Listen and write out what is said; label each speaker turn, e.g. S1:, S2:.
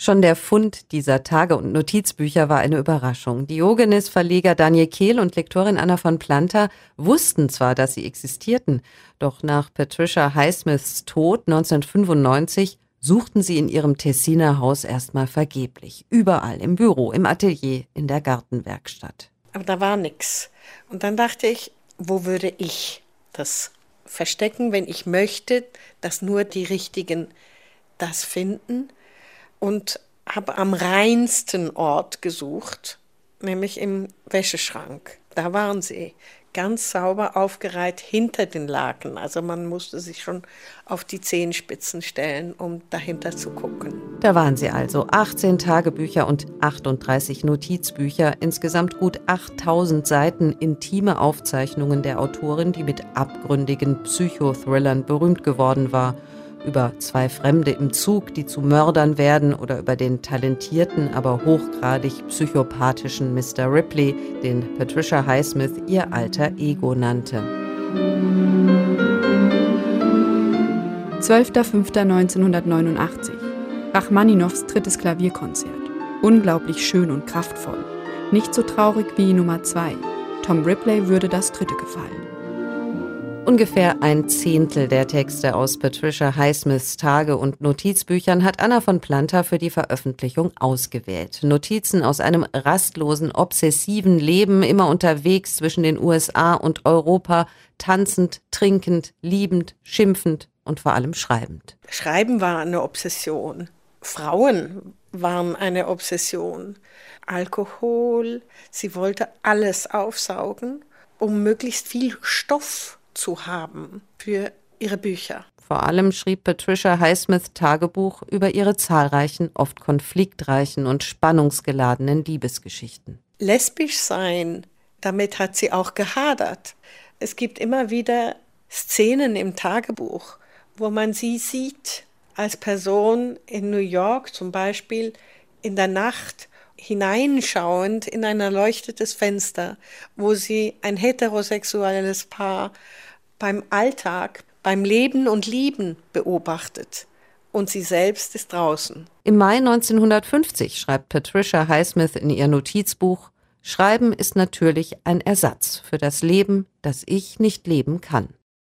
S1: Schon der Fund dieser Tage- und Notizbücher war eine Überraschung. Diogenes-Verleger Daniel Kehl und Lektorin Anna von Planta wussten zwar, dass sie existierten, doch nach Patricia Highsmiths Tod 1995 suchten sie in ihrem Tessiner Haus erstmal vergeblich. Überall, im Büro, im Atelier, in der Gartenwerkstatt.
S2: Aber da war nichts. Und dann dachte ich, wo würde ich das verstecken, wenn ich möchte, dass nur die Richtigen das finden? Und habe am reinsten Ort gesucht, nämlich im Wäscheschrank. Da waren sie ganz sauber aufgereiht hinter den Laken. Also man musste sich schon auf die Zehenspitzen stellen, um dahinter zu gucken.
S1: Da waren sie also 18 Tagebücher und 38 Notizbücher, insgesamt gut 8000 Seiten intime Aufzeichnungen der Autorin, die mit abgründigen Psychothrillern berühmt geworden war über zwei Fremde im Zug, die zu Mördern werden, oder über den talentierten, aber hochgradig psychopathischen Mr. Ripley, den Patricia Highsmith ihr alter Ego nannte.
S3: 12.05.1989 Rachmaninows drittes Klavierkonzert. Unglaublich schön und kraftvoll. Nicht so traurig wie Nummer 2. Tom Ripley würde das dritte gefallen.
S1: Ungefähr ein Zehntel der Texte aus Patricia Highsmiths Tage- und Notizbüchern hat Anna von Planta für die Veröffentlichung ausgewählt. Notizen aus einem rastlosen, obsessiven Leben, immer unterwegs zwischen den USA und Europa, tanzend, trinkend, liebend, schimpfend und vor allem schreibend.
S2: Schreiben war eine Obsession. Frauen waren eine Obsession. Alkohol, sie wollte alles aufsaugen, um möglichst viel Stoff zu haben für ihre Bücher.
S1: Vor allem schrieb Patricia Highsmith Tagebuch über ihre zahlreichen, oft konfliktreichen und spannungsgeladenen Liebesgeschichten.
S2: Lesbisch sein, damit hat sie auch gehadert. Es gibt immer wieder Szenen im Tagebuch, wo man sie sieht als Person in New York zum Beispiel in der Nacht hineinschauend in ein erleuchtetes Fenster, wo sie ein heterosexuelles Paar beim Alltag, beim Leben und Lieben beobachtet. Und sie selbst ist draußen.
S1: Im Mai 1950 schreibt Patricia Highsmith in ihr Notizbuch, Schreiben ist natürlich ein Ersatz für das Leben, das ich nicht leben kann.